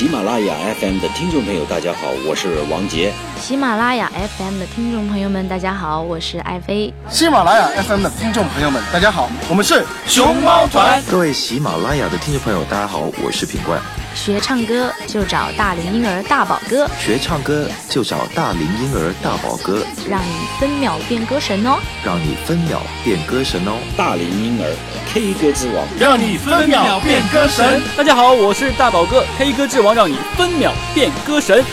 喜马拉雅 FM 的听众朋友，大家好，我是王杰。喜马拉雅 FM 的听众朋友们，大家好，我是艾飞。喜马拉雅 FM 的听众朋友们，大家好，我们是熊猫团。各位喜马拉雅的听众朋友，大家好，我是品冠。学唱歌就找大龄婴儿大宝哥，学唱歌就找大龄婴儿大宝哥，让你分秒变歌神哦，让你分秒变歌神哦。大龄婴儿 K 歌之王，让你分秒变歌神。大家好，我是大宝哥，K 歌之王，让你分秒变歌神。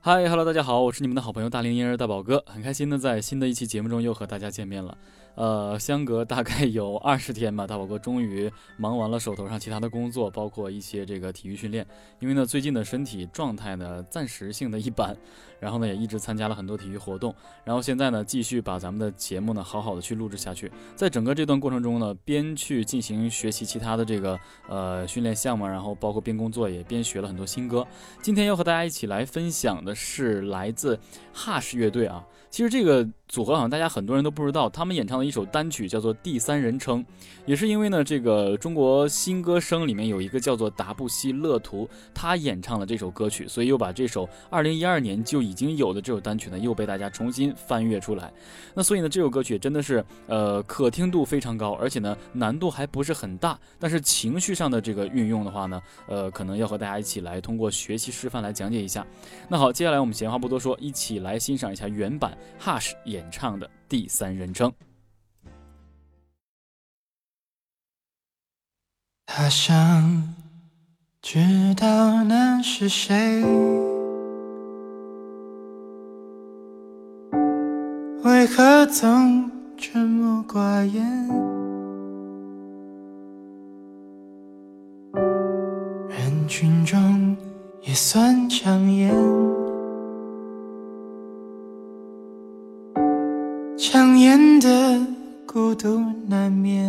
嗨，Hello，大家好，我是你们的好朋友大龄婴儿大宝哥，很开心呢，在新的一期节目中又和大家见面了。呃，相隔大概有二十天吧，大宝哥终于忙完了手头上其他的工作，包括一些这个体育训练。因为呢，最近的身体状态呢，暂时性的一般，然后呢，也一直参加了很多体育活动，然后现在呢，继续把咱们的节目呢，好好的去录制下去。在整个这段过程中呢，边去进行学习其他的这个呃训练项目，然后包括边工作也边学了很多新歌。今天要和大家一起来分享的是来自 Hush 乐队啊。其实这个组合好像大家很多人都不知道，他们演唱的一首单曲叫做《第三人称》，也是因为呢，这个中国新歌声里面有一个叫做达布西勒图，他演唱了这首歌曲，所以又把这首2012年就已经有的这首单曲呢，又被大家重新翻阅出来。那所以呢，这首歌曲真的是呃可听度非常高，而且呢难度还不是很大，但是情绪上的这个运用的话呢，呃可能要和大家一起来通过学习示范来讲解一下。那好，接下来我们闲话不多说，一起来欣赏一下原版。Hush 演唱的第三人称。他想知道那是谁，为何总沉默寡言？人群中也算抢眼。孤独难免，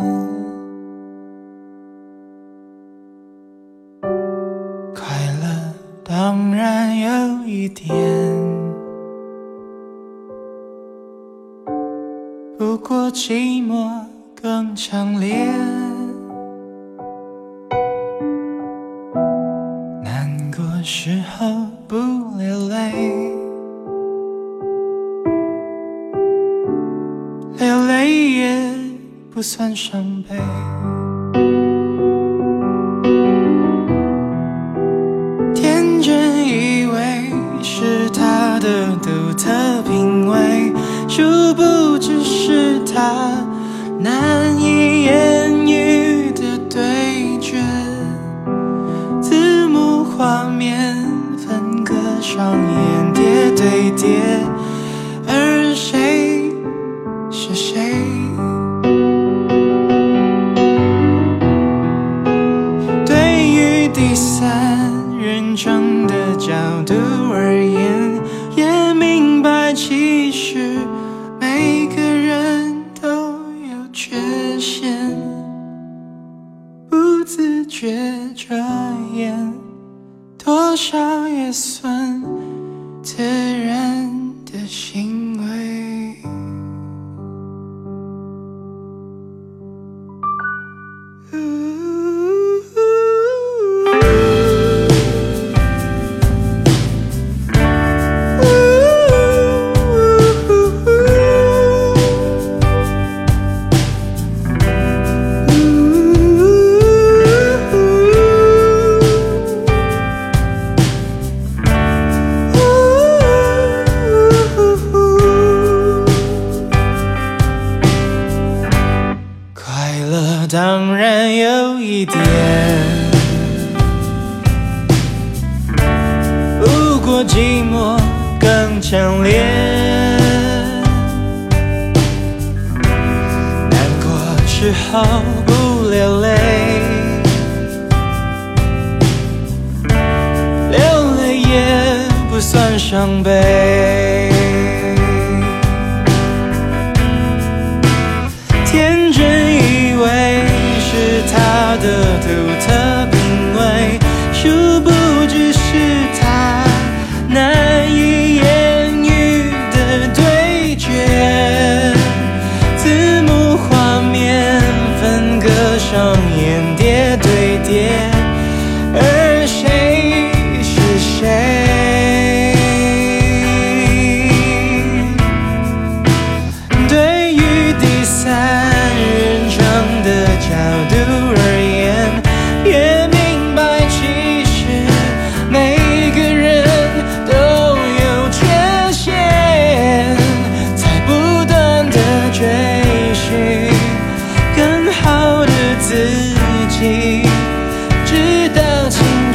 快乐当然有一点，不过寂寞更强烈。算伤悲，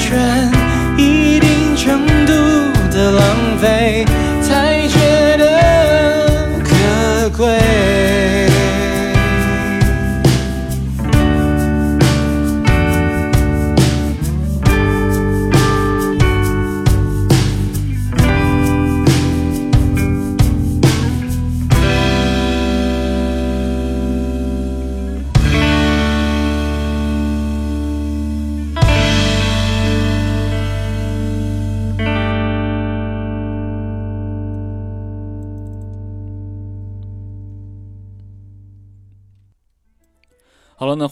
人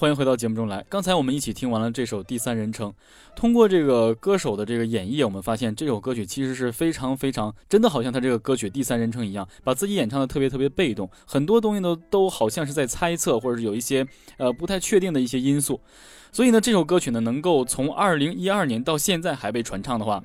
欢迎回到节目中来。刚才我们一起听完了这首《第三人称》，通过这个歌手的这个演绎，我们发现这首歌曲其实是非常非常真的，好像他这个歌曲《第三人称》一样，把自己演唱的特别特别被动，很多东西都都好像是在猜测，或者是有一些呃不太确定的一些因素。所以呢，这首歌曲呢，能够从二零一二年到现在还被传唱的话。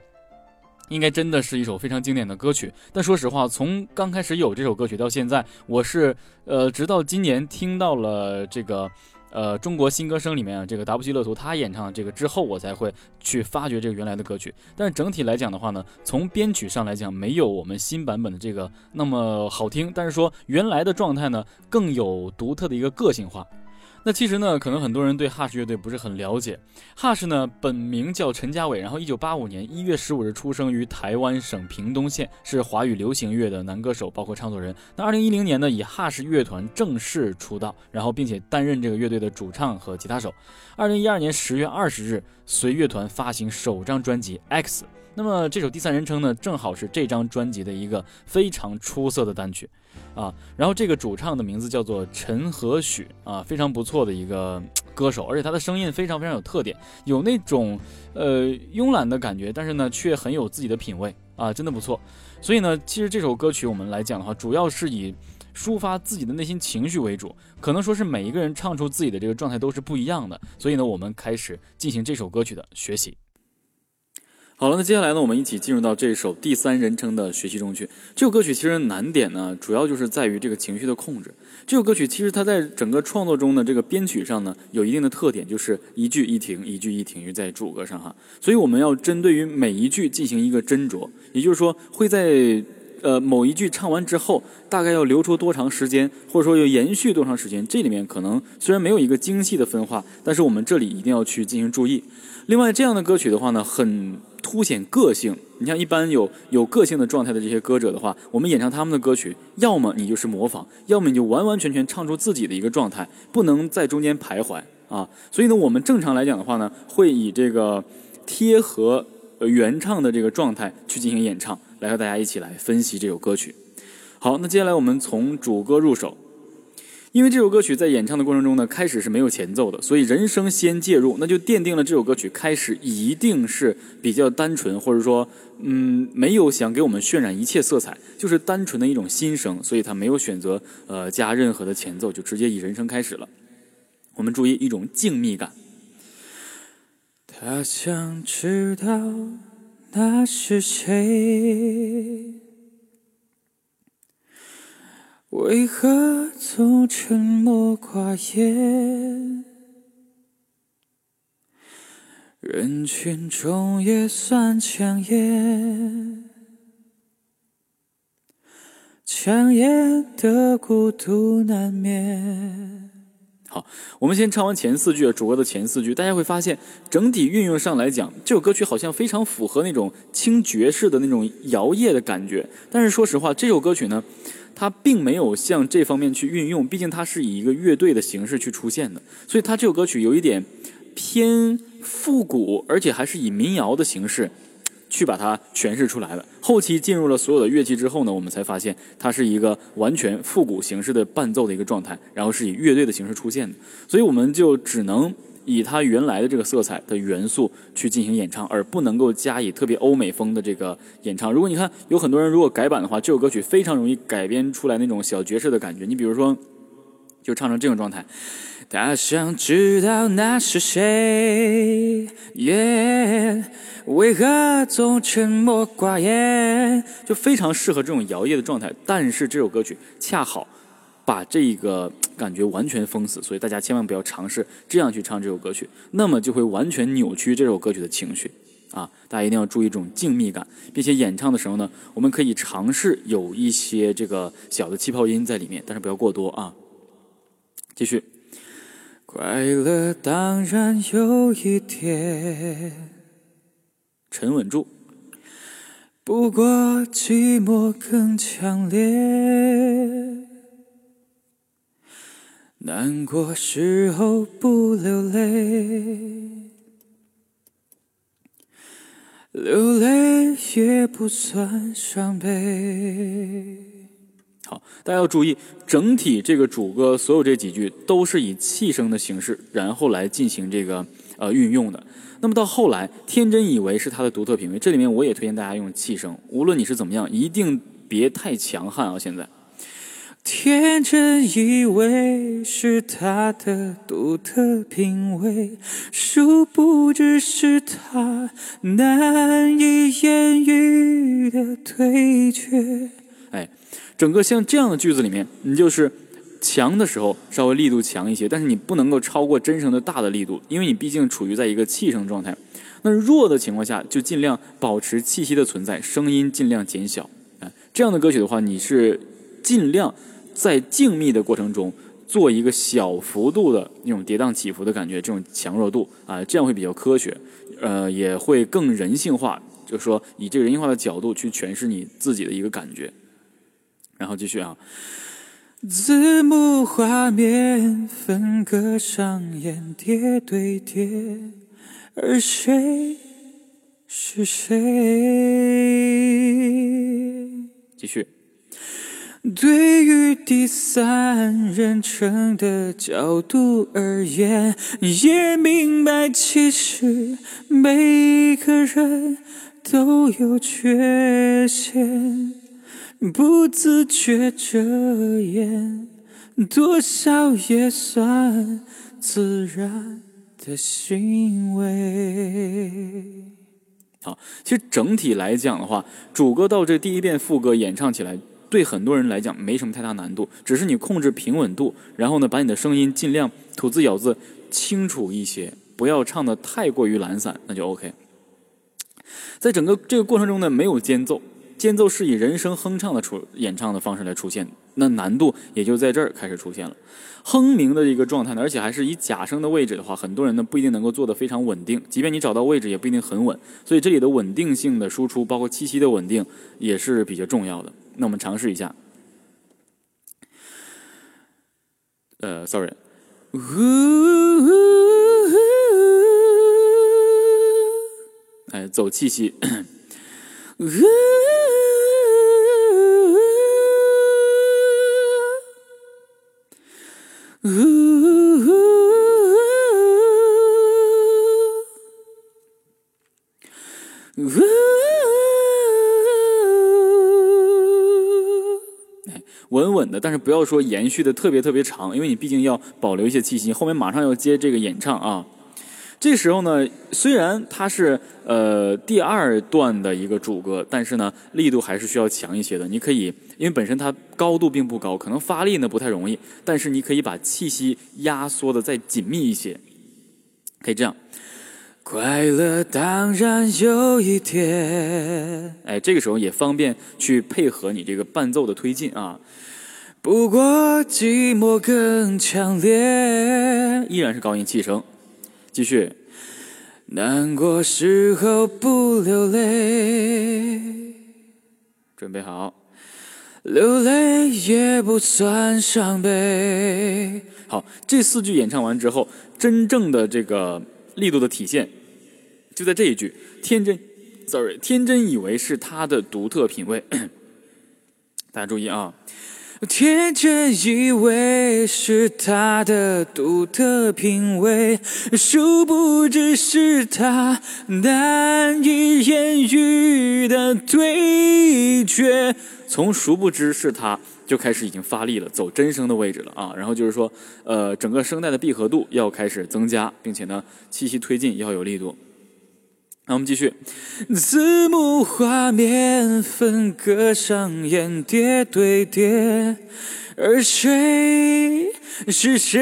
应该真的是一首非常经典的歌曲，但说实话，从刚开始有这首歌曲到现在，我是呃，直到今年听到了这个，呃，中国新歌声里面啊这个达布西勒图他演唱这个之后，我才会去发掘这个原来的歌曲。但是整体来讲的话呢，从编曲上来讲，没有我们新版本的这个那么好听，但是说原来的状态呢，更有独特的一个个性化。那其实呢，可能很多人对 Hush 乐队不是很了解。Hush 呢，本名叫陈家伟，然后一九八五年一月十五日出生于台湾省屏东县，是华语流行乐的男歌手，包括唱作人。那二零一零年呢，以 Hush 乐团正式出道，然后并且担任这个乐队的主唱和吉他手。二零一二年十月二十日，随乐团发行首张专辑《X》。那么这首第三人称呢，正好是这张专辑的一个非常出色的单曲。啊，然后这个主唱的名字叫做陈和许啊，非常不错的一个歌手，而且他的声音非常非常有特点，有那种呃慵懒的感觉，但是呢却很有自己的品味啊，真的不错。所以呢，其实这首歌曲我们来讲的话，主要是以抒发自己的内心情绪为主，可能说是每一个人唱出自己的这个状态都是不一样的。所以呢，我们开始进行这首歌曲的学习。好了，那接下来呢，我们一起进入到这首第三人称的学习中去。这首歌曲其实难点呢，主要就是在于这个情绪的控制。这首歌曲其实它在整个创作中的，这个编曲上呢，有一定的特点，就是一句一停，一句一停于在主歌上哈。所以我们要针对于每一句进行一个斟酌，也就是说会在呃某一句唱完之后，大概要留出多长时间，或者说要延续多长时间，这里面可能虽然没有一个精细的分化，但是我们这里一定要去进行注意。另外，这样的歌曲的话呢，很。凸显个性，你像一般有有个性的状态的这些歌者的话，我们演唱他们的歌曲，要么你就是模仿，要么你就完完全全唱出自己的一个状态，不能在中间徘徊啊。所以呢，我们正常来讲的话呢，会以这个贴合原唱的这个状态去进行演唱，来和大家一起来分析这首歌曲。好，那接下来我们从主歌入手。因为这首歌曲在演唱的过程中呢，开始是没有前奏的，所以人声先介入，那就奠定了这首歌曲开始一定是比较单纯，或者说，嗯，没有想给我们渲染一切色彩，就是单纯的一种心声，所以他没有选择呃加任何的前奏，就直接以人声开始了。我们注意一种静谧感。他想知道那是谁。为何总沉默寡言？人群中也算抢眼，抢眼的孤独难免。我们先唱完前四句，主歌的前四句，大家会发现整体运用上来讲，这首歌曲好像非常符合那种轻爵士的那种摇曳的感觉。但是说实话，这首歌曲呢？它并没有向这方面去运用，毕竟它是以一个乐队的形式去出现的，所以它这首歌曲有一点偏复古，而且还是以民谣的形式去把它诠释出来了。后期进入了所有的乐器之后呢，我们才发现它是一个完全复古形式的伴奏的一个状态，然后是以乐队的形式出现的，所以我们就只能。以它原来的这个色彩的元素去进行演唱，而不能够加以特别欧美风的这个演唱。如果你看有很多人如果改版的话，这首歌曲非常容易改编出来那种小爵士的感觉。你比如说，就唱成这种状态。他想知道那是谁，耶为何总沉默寡言？就非常适合这种摇曳的状态。但是这首歌曲恰好。把这个感觉完全封死，所以大家千万不要尝试这样去唱这首歌曲，那么就会完全扭曲这首歌曲的情绪啊！大家一定要注意这种静谧感，并且演唱的时候呢，我们可以尝试有一些这个小的气泡音在里面，但是不要过多啊。继续，快乐当然有一点沉稳住，不过寂寞更强烈。难过时候不流泪，流泪也不算伤悲。好，大家要注意，整体这个主歌所有这几句都是以气声的形式，然后来进行这个呃运用的。那么到后来，天真以为是他的独特品味，这里面我也推荐大家用气声，无论你是怎么样，一定别太强悍啊！现在。天真以为是他的独特品味，殊不知是他难以言喻的退却。哎，整个像这样的句子里面，你就是强的时候稍微力度强一些，但是你不能够超过真声的大的力度，因为你毕竟处于在一个气声状态。那弱的情况下，就尽量保持气息的存在，声音尽量减小。哎，这样的歌曲的话，你是尽量。在静谧的过程中，做一个小幅度的那种跌宕起伏的感觉，这种强弱度啊，这样会比较科学，呃，也会更人性化。就是说，以这个人性化的角度去诠释你自己的一个感觉。然后继续啊，字幕画面分割上演叠对叠，而谁是谁？继续。对于第三人称的角度而言，也明白其实每个人都有缺陷，不自觉遮掩，多少也算自然的行为。好，其实整体来讲的话，主歌到这第一遍副歌演唱起来。对很多人来讲没什么太大难度，只是你控制平稳度，然后呢，把你的声音尽量吐字咬字清楚一些，不要唱的太过于懒散，那就 OK。在整个这个过程中呢，没有间奏，间奏是以人声哼唱的出演唱的方式来出现，那难度也就在这儿开始出现了。哼鸣的一个状态呢，而且还是以假声的位置的话，很多人呢不一定能够做得非常稳定，即便你找到位置，也不一定很稳。所以这里的稳定性的输出，包括气息的稳定，也是比较重要的。那我们尝试一下。呃，sorry，哎，走气息。稳稳的，但是不要说延续的特别特别长，因为你毕竟要保留一些气息，后面马上要接这个演唱啊。这时候呢，虽然它是呃第二段的一个主歌，但是呢力度还是需要强一些的。你可以，因为本身它高度并不高，可能发力呢不太容易，但是你可以把气息压缩的再紧密一些，可以这样。快乐当然有一天，哎，这个时候也方便去配合你这个伴奏的推进啊。不过寂寞更强烈，依然是高音气声。继续，难过时候不流泪，准备好，流泪也不算伤悲。好，这四句演唱完之后，真正的这个力度的体现。就在这一句，天真，sorry，天真以为是他的独特品味。大家注意啊，天真以为是他的独特品味，殊不知是他难以言喻的对决。从殊不知是他就开始已经发力了，走真声的位置了啊。然后就是说，呃，整个声带的闭合度要开始增加，并且呢，气息推进要有力度。那我们继续，字幕画面分割上演叠对叠，而谁是谁？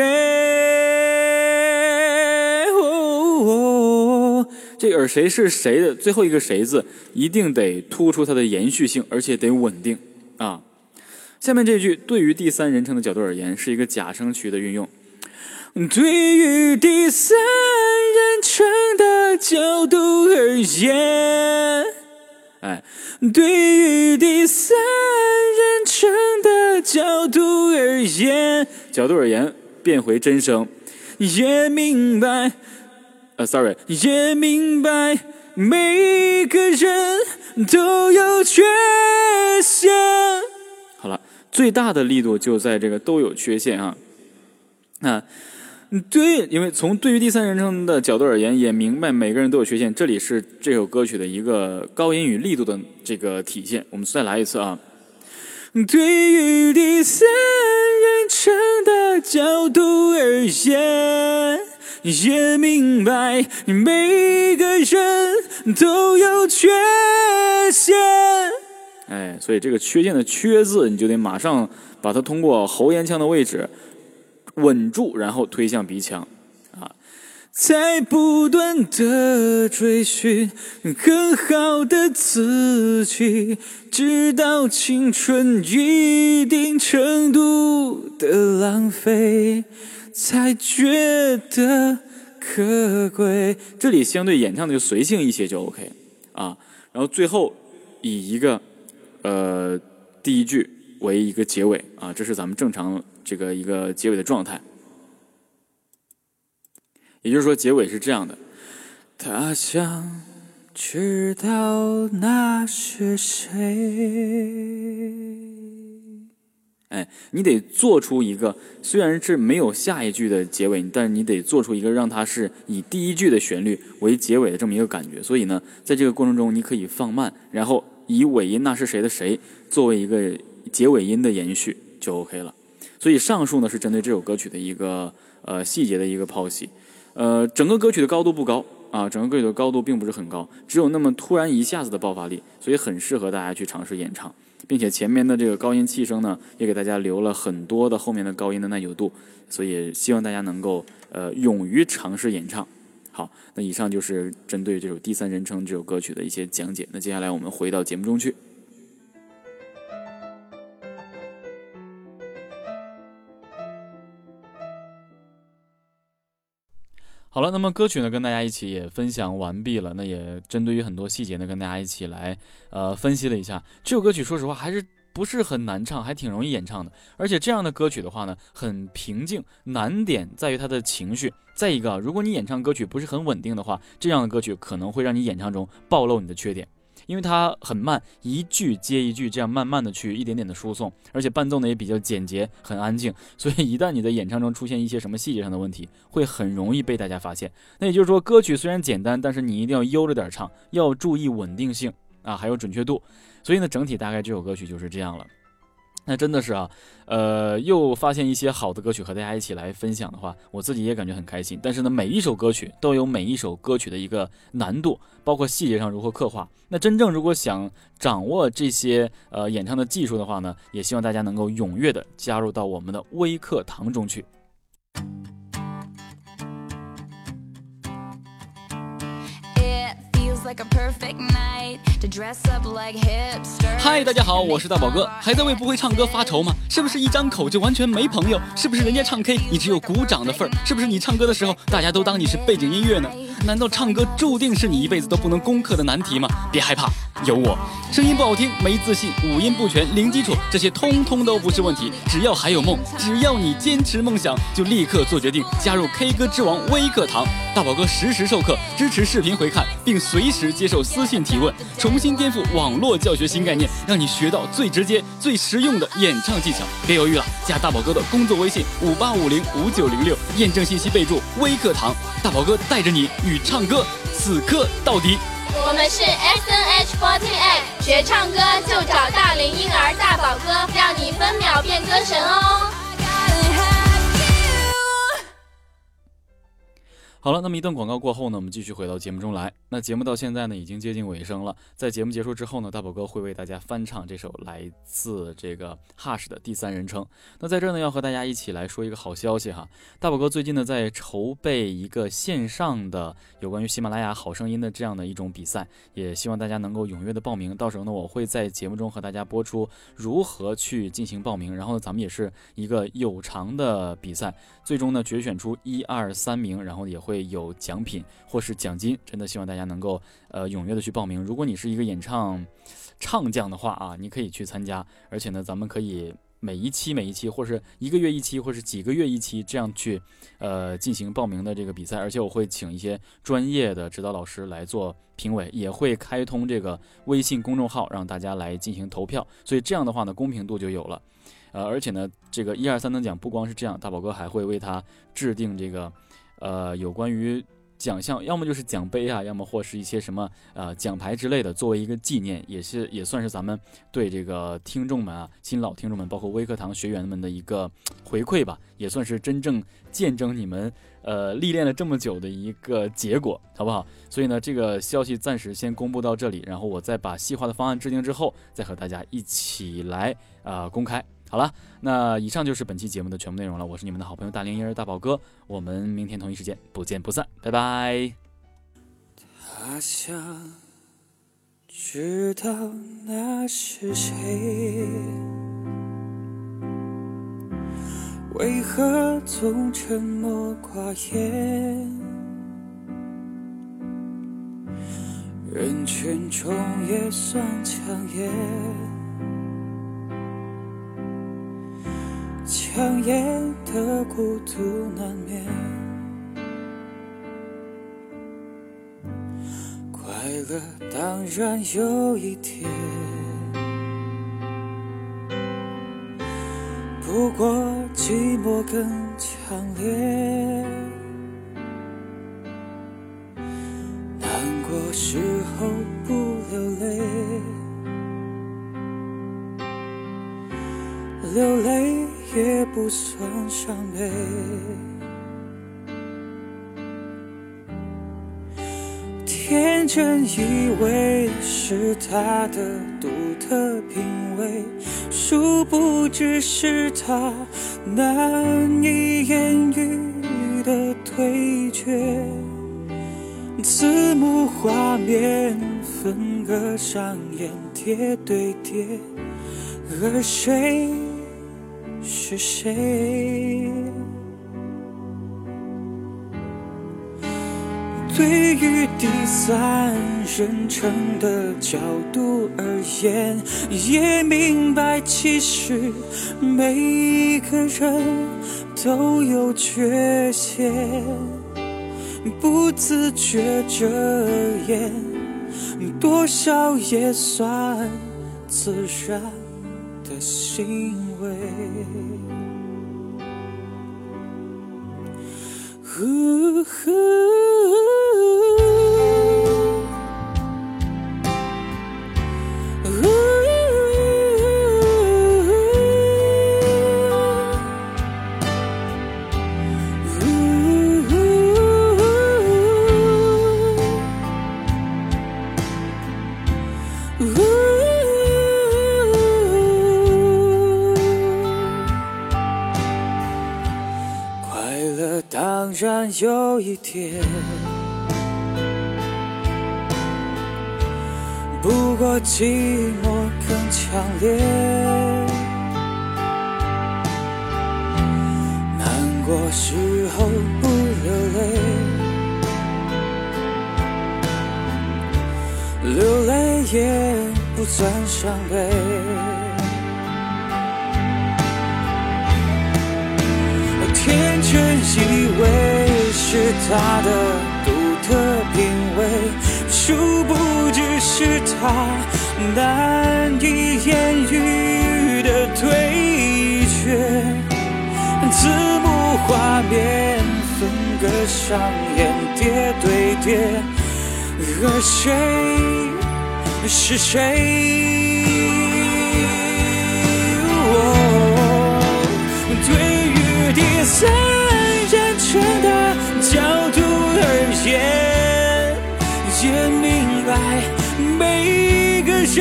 这而谁是谁的最后一个“谁”字，一定得突出它的延续性，而且得稳定啊。下面这句，对于第三人称的角度而言，是一个假声区的运用。对于第三人称的角度而言，哎，对于第三人称的角度而言，角度而言变回真声，也明白，呃，sorry，也明白每个人都有缺陷。好了。最大的力度就在这个都有缺陷啊。那对，因为从对于第三人称的角度而言，也明白每个人都有缺陷。这里是这首歌曲的一个高音与力度的这个体现。我们再来一次啊。对于第三人称的角度而言，也明白每个人都有缺陷。哎，所以这个缺陷的“缺”字，你就得马上把它通过喉咽腔的位置稳住，然后推向鼻腔。啊在不断的追寻更好的自己，直到青春一定程度的浪费，才觉得可贵。这里相对演唱的就随性一些就 OK 啊。然后最后以一个呃第一句为一个结尾啊，这是咱们正常这个一个结尾的状态。也就是说，结尾是这样的：他想知道那是谁。哎，你得做出一个，虽然是没有下一句的结尾，但是你得做出一个让它是以第一句的旋律为结尾的这么一个感觉。所以呢，在这个过程中，你可以放慢，然后以尾音“那是谁”的“谁”作为一个结尾音的延续，就 OK 了。所以上述呢，是针对这首歌曲的一个呃细节的一个剖析。呃，整个歌曲的高度不高啊，整个歌曲的高度并不是很高，只有那么突然一下子的爆发力，所以很适合大家去尝试演唱，并且前面的这个高音气声呢，也给大家留了很多的后面的高音的耐久度，所以希望大家能够呃勇于尝试演唱。好，那以上就是针对这首第三人称这首歌曲的一些讲解。那接下来我们回到节目中去。好了，那么歌曲呢，跟大家一起也分享完毕了。那也针对于很多细节呢，跟大家一起来呃分析了一下这首歌曲。说实话，还是不是很难唱，还挺容易演唱的。而且这样的歌曲的话呢，很平静。难点在于它的情绪。再一个，如果你演唱歌曲不是很稳定的话，这样的歌曲可能会让你演唱中暴露你的缺点。因为它很慢，一句接一句，这样慢慢的去一点点的输送，而且伴奏呢也比较简洁，很安静，所以一旦你的演唱中出现一些什么细节上的问题，会很容易被大家发现。那也就是说，歌曲虽然简单，但是你一定要悠着点唱，要注意稳定性啊，还有准确度。所以呢，整体大概这首歌曲就是这样了。那真的是啊，呃，又发现一些好的歌曲和大家一起来分享的话，我自己也感觉很开心。但是呢，每一首歌曲都有每一首歌曲的一个难度，包括细节上如何刻画。那真正如果想掌握这些呃演唱的技术的话呢，也希望大家能够踊跃的加入到我们的微课堂中去。嗨，大家好，我是大宝哥，还在为不会唱歌发愁吗？是不是一张口就完全没朋友？是不是人家唱 K 你只有鼓掌的份儿？是不是你唱歌的时候大家都当你是背景音乐呢？难道唱歌注定是你一辈子都不能攻克的难题吗？别害怕，有我。声音不好听，没自信，五音不全，零基础，这些通通都不是问题。只要还有梦，只要你坚持梦想，就立刻做决定，加入 K 歌之王微课堂。大宝哥实时授课，支持视频回看，并随时接受私信提问，重新颠覆网络教学新概念，让你学到最直接、最实用的演唱技巧。别犹豫了，加大宝哥的工作微信五八五零五九零六，验证信息备注微课堂。大宝哥带着你与唱歌此刻到底。我们是 S N H 48，学唱歌就找大龄婴儿大宝哥，让你分秒变歌神哦。好了，那么一段广告过后呢，我们继续回到节目中来。那节目到现在呢，已经接近尾声了。在节目结束之后呢，大宝哥会为大家翻唱这首来自这个 Hush 的第三人称。那在这呢，要和大家一起来说一个好消息哈。大宝哥最近呢，在筹备一个线上的有关于喜马拉雅好声音的这样的一种比赛，也希望大家能够踊跃的报名。到时候呢，我会在节目中和大家播出如何去进行报名。然后呢，咱们也是一个有偿的比赛，最终呢，决选出一二三名，然后也会。会有奖品或是奖金，真的希望大家能够呃踊跃的去报名。如果你是一个演唱唱将的话啊，你可以去参加。而且呢，咱们可以每一期每一期，或是一个月一期，或是几个月一期这样去呃进行报名的这个比赛。而且我会请一些专业的指导老师来做评委，也会开通这个微信公众号让大家来进行投票。所以这样的话呢，公平度就有了。呃，而且呢，这个一二三等奖不光是这样，大宝哥还会为他制定这个，呃，有关于。奖项要么就是奖杯啊，要么或是一些什么呃奖牌之类的，作为一个纪念，也是也算是咱们对这个听众们啊，新老听众们，包括微课堂学员们的一个回馈吧，也算是真正见证你们呃历练了这么久的一个结果，好不好？所以呢，这个消息暂时先公布到这里，然后我再把细化的方案制定之后，再和大家一起来啊公开。好了，那以上就是本期节目的全部内容了。我是你们的好朋友大龄婴儿大宝哥，我们明天同一时间不见不散，拜拜。他想知道那是谁，为何总沉默寡言？人群中也算抢眼。长夜的孤独难免，快乐当然有一点，不过寂寞更强烈。不算伤悲，天真以为是他的独特品味，殊不知是他难以言喻的对决。字幕画面分割上演叠对叠，而谁？是谁？对于第三人称的角度而言，也明白其实每一个人都有缺陷，不自觉遮掩，多少也算自然的行为。不过寂寞更强烈。难过时候不流泪，流泪也不算伤悲。我天真以为。是他的独特品味，殊不知是他难以言喻的对决。字幕画面分割上演叠对叠，而谁是谁？哦对于第三人的。角度而言，也明白每个人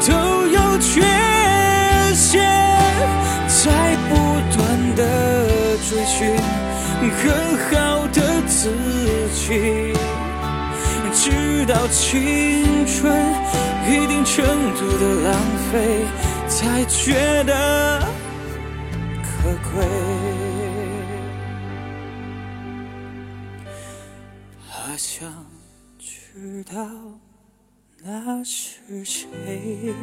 都有缺陷，在不断的追寻更好的自己，直到青春一定程度的浪费，才觉得可贵。想知道那是谁？